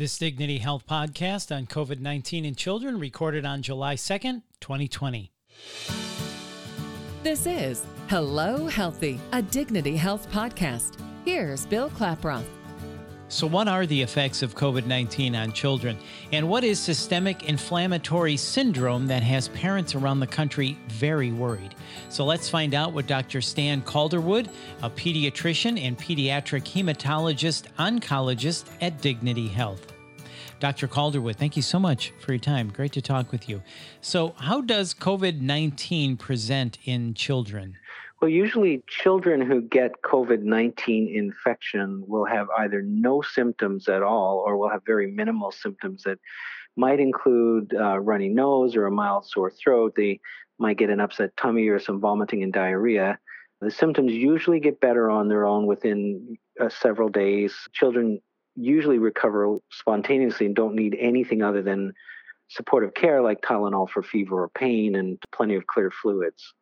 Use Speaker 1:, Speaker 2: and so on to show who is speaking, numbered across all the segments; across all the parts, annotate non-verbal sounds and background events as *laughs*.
Speaker 1: This Dignity Health podcast on COVID 19 in children recorded on July 2nd, 2020.
Speaker 2: This is Hello Healthy, a Dignity Health podcast. Here's Bill Klaproth.
Speaker 1: So, what are the effects of COVID 19 on children? And what is systemic inflammatory syndrome that has parents around the country very worried? So, let's find out what Dr. Stan Calderwood, a pediatrician and pediatric hematologist oncologist at Dignity Health. Dr. Calderwood, thank you so much for your time. Great to talk with you. So, how does COVID 19 present in children?
Speaker 3: Well, usually children who get COVID 19 infection will have either no symptoms at all or will have very minimal symptoms that might include uh, runny nose or a mild sore throat. They might get an upset tummy or some vomiting and diarrhea. The symptoms usually get better on their own within uh, several days. Children usually recover spontaneously and don't need anything other than supportive care like Tylenol for fever or pain and plenty of clear fluids.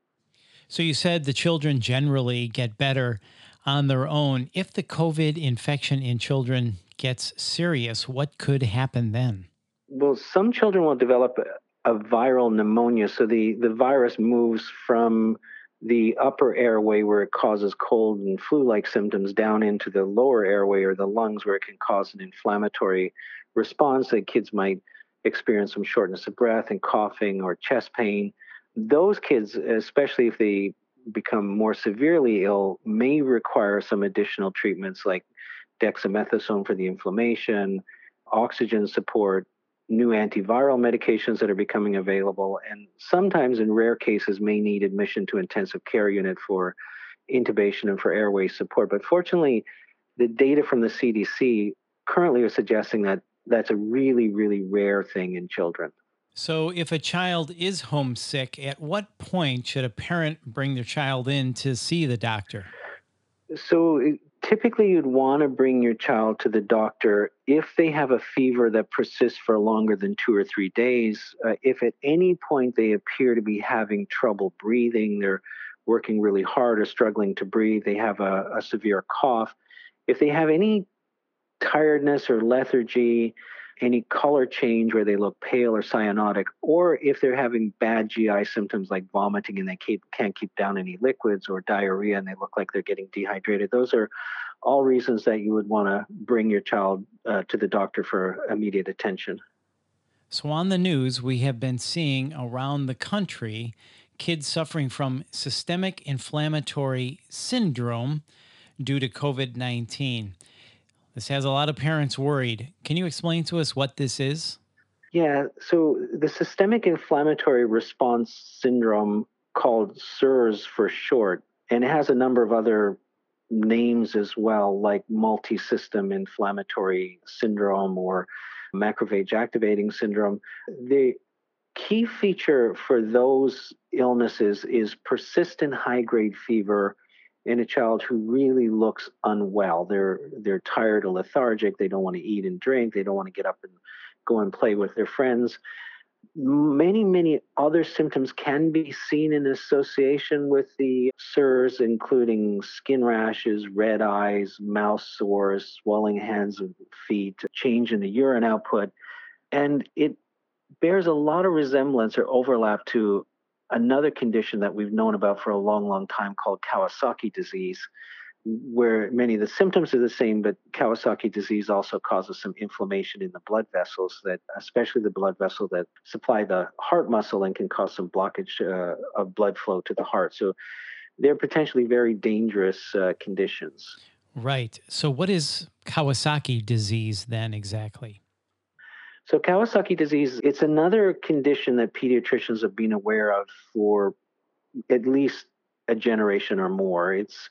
Speaker 1: So you said the children generally get better on their own. If the COVID infection in children gets serious, what could happen then?
Speaker 3: Well, some children will develop a, viral pneumonia. So the, the virus moves from the upper airway where it causes cold and flu like symptoms down into the lower airway or the lungs where it can cause an inflammatory response that kids might experience some shortness of breath and coughing or chest pain. Those kids, especially if they become more severely ill, may require some additional treatments like dexamethasone for the inflammation, oxygen support, new antiviral medications that are becoming available, and sometimes in rare cases may need admission to intensive care unit for intubation and for airway support. But fortunately, the data from the CDC currently are suggesting that that's a really, really rare thing in children.
Speaker 1: So, if a child is homesick, at what point should a parent bring their child in to see the doctor?
Speaker 3: So, typically, you'd want to bring your child to the doctor if they have a fever that persists for longer than two or three days. Uh, if at any point they appear to be having trouble breathing, they're working really hard or struggling to breathe, they have a, a severe cough, if they have any tiredness or lethargy, any color change where they look pale or cyanotic, or if they're having bad GI symptoms like vomiting and they can't keep down any liquids or diarrhea and they look like they're getting dehydrated. Those are all reasons that you would want to bring your child uh, to the doctor for immediate attention.
Speaker 1: So, on the news, we have been seeing around the country kids suffering from systemic inflammatory syndrome due to COVID 19. This has a lot of parents worried. Can you explain to us what this is?
Speaker 3: Yeah, so the systemic inflammatory response syndrome, called SIRS for short, and it has a number of other names as well, like multi system inflammatory syndrome or macrophage activating syndrome. The key feature for those illnesses is persistent high grade fever in a child who really looks unwell. They're they're tired or lethargic. They don't want to eat and drink. They don't want to get up and go and play with their friends. Many, many other symptoms can be seen in association with the SIRS, including skin rashes, red eyes, mouth sores, swelling hands and feet, change in the urine output. And it bears a lot of resemblance or overlap to another condition that we've known about for a long, long time called Kawasaki disease, where many of the symptoms are the same, but Kawasaki disease also causes some inflammation in the blood vessels, that especially the blood vessel that supply the heart muscle and can cause some blockage uh, of blood flow to the heart. So they're potentially very dangerous uh, conditions.
Speaker 1: Right. So, what is Kawasaki disease then exactly?
Speaker 3: So Kawasaki disease, it's another condition that pediatricians have been aware of for at least a generation or more. It's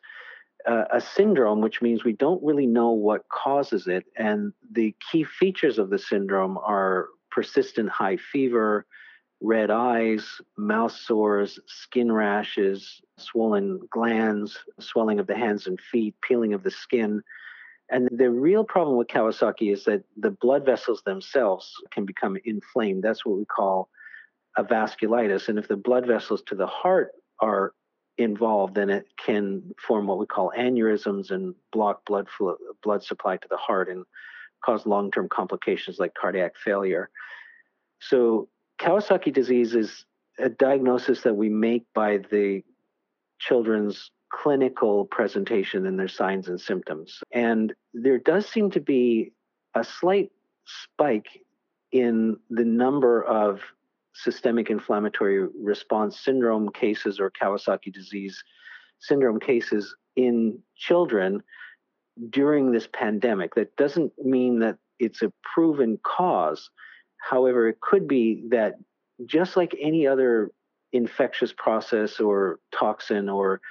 Speaker 3: uh, a syndrome, which means we don't really know what causes it. And the key features of the syndrome are persistent high fever, red eyes, mouth sores, skin rashes, swollen glands, swelling of the hands and feet, peeling of the skin, and the real problem with Kawasaki is that the blood vessels themselves can become inflamed. That's what we call a vasculitis. And if the blood vessels to the heart are involved, then it can form what we call aneurysms and block blood flow, blood supply to the heart and cause long term complications like cardiac failure. So, Kawasaki disease is a diagnosis that we make by the children's clinical presentation and their signs and symptoms. And there does seem to be a slight spike in the number of systemic inflammatory response syndrome cases or Kawasaki disease syndrome cases in children during this pandemic. That doesn't mean that it's a proven cause. However, it could be that just like any other infectious process or toxin or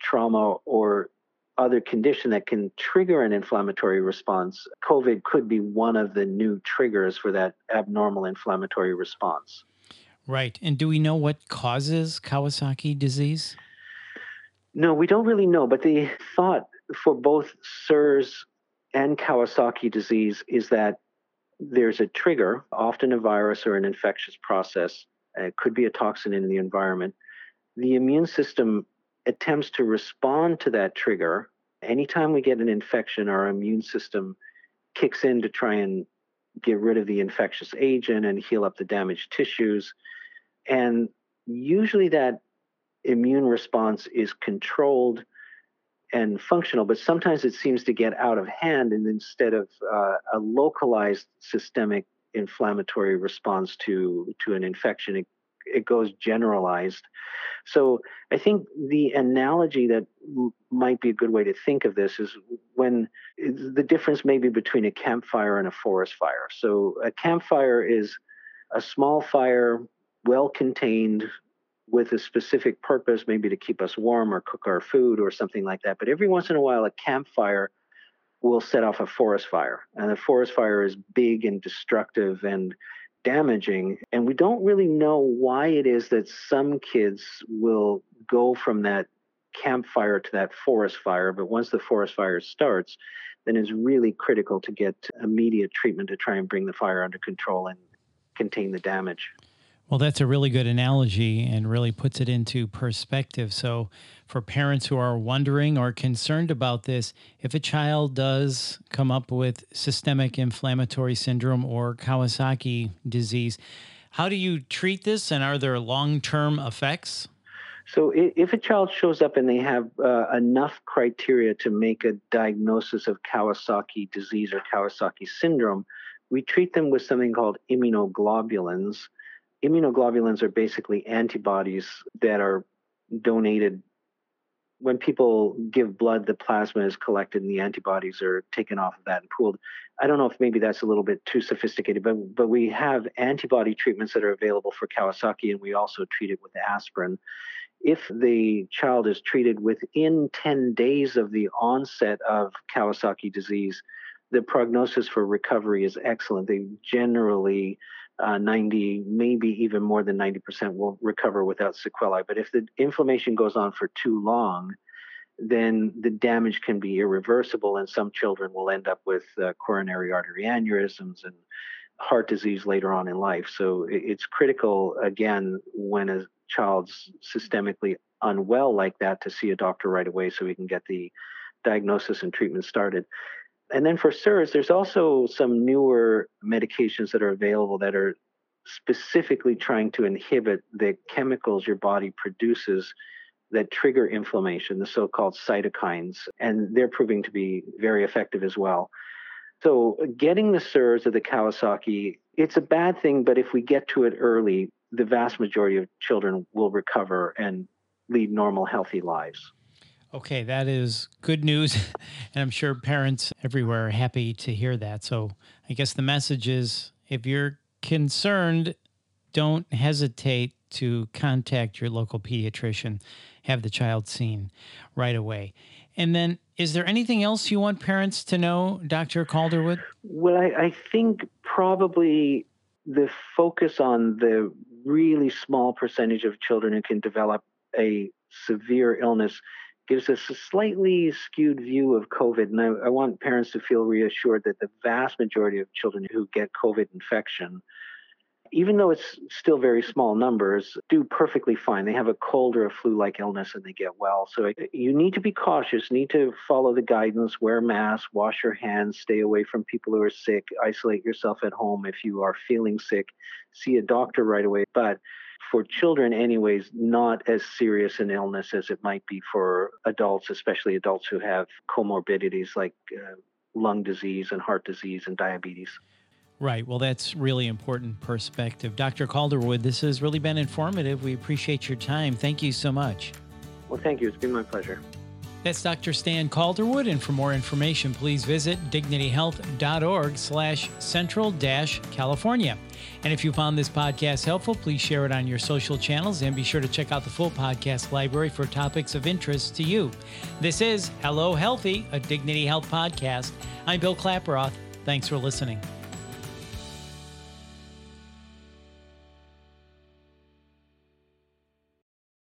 Speaker 3: trauma or other condition that can trigger an inflammatory response, COVID could be one of the new triggers for that abnormal inflammatory response.
Speaker 1: Right. And do we know what causes Kawasaki disease?
Speaker 3: No, we don't really know, but the thought for both SIRS and Kawasaki disease is that there's a trigger, often a virus or an infectious process. It could be a toxin in the environment. The immune system attempts to respond to that trigger. Anytime we get an infection, our immune system kicks in to try and get rid of the infectious agent and heal up the damaged tissues. And usually that immune response is controlled and functional, but sometimes it seems to get out of hand. And instead of uh, a localized systemic inflammatory response to, to an infection, it it goes generalized. So I think the analogy that might be a good way to think of this is when the difference maybe between a campfire and a forest fire. So a campfire is a small fire, well contained, with a specific purpose, maybe to keep us warm or cook our food or something like that. But every once in a while, a campfire will set off a forest fire. And the forest fire is big and destructive and damaging. And we don't really know why it is that some kids will go from that campfire to that forest fire. But once the forest fire starts, then it's really critical to get immediate treatment to try and bring the fire under control and contain the damage.
Speaker 1: Well, that's a really good analogy and really puts it into perspective. So, for parents who are wondering or concerned about this, if a child does come up with systemic inflammatory syndrome or Kawasaki disease, how do you treat this and are there long term effects?
Speaker 3: So, if a child shows up and they have uh, enough criteria to make a diagnosis of Kawasaki disease or Kawasaki syndrome, we treat them with something called immunoglobulins immunoglobulins are basically antibodies that are donated. When people give blood the plasma is collected and the antibodies are taken off of that and pooled. I don't know if maybe that's a little bit too sophisticated but but we have antibody treatments that are available for kawasaki and we also treat it with aspirin. If the child is treated within 10 days of the onset of kawasaki disease the prognosis for recovery is excellent. They generally uh, 90, maybe even more than 90% will recover without sequelae. But if the inflammation goes on for too long, then the damage can be irreversible, and some children will end up with uh, coronary artery aneurysms and heart disease later on in life. So it's critical, again, when a child's systemically unwell like that, to see a doctor right away so we can get the diagnosis and treatment started and then for SIRS, there's also some newer medications that are available that are specifically trying to inhibit the chemicals your body produces that trigger inflammation, the so called cytokines, and they're proving to be very effective as well. So, getting the SIRS or the Kawasaki, it's a bad thing, but if we get to it early, the vast majority of children will recover and lead normal, healthy lives.
Speaker 1: Okay, that is good news. *laughs* and I'm sure parents everywhere are happy to hear that. So I guess the message is if you're concerned, don't hesitate to contact your local pediatrician, have the child seen right away. And then, is there anything else you want parents to know, Dr. Calderwood?
Speaker 3: Well, I, I think probably the focus on the really small percentage of children who can develop a severe illness gives us a slightly skewed view of COVID. And I, I, want parents to feel reassured that the vast majority of children who get COVID infection, even though it's still very small numbers, do perfectly fine. They have a cold or a flu like illness and they get well. So uh, you need to be cautious, need to follow the guidance, wear masks, wash your hands, stay away from people who are sick, isolate yourself at home if you are feeling sick, see a doctor right away. But for children, anyways, not as serious an illness as it might be for adults, especially adults who have comorbidities like uh, lung disease and heart disease and diabetes.
Speaker 1: Right. Well, that's really important perspective. Dr. Calderwood, this has really been informative. We appreciate your time. Thank you so much.
Speaker 3: Well, thank you. It's been my pleasure.
Speaker 1: That's Dr. Stan Calderwood, and for more information, please visit dignityhealth.org slash central dash California. And if you found this podcast helpful, please share it on your social channels and be sure to check out the full podcast library for topics of interest to you. This is Hello Healthy, a Dignity Health podcast. I'm Bill Klaproth. Thanks for listening.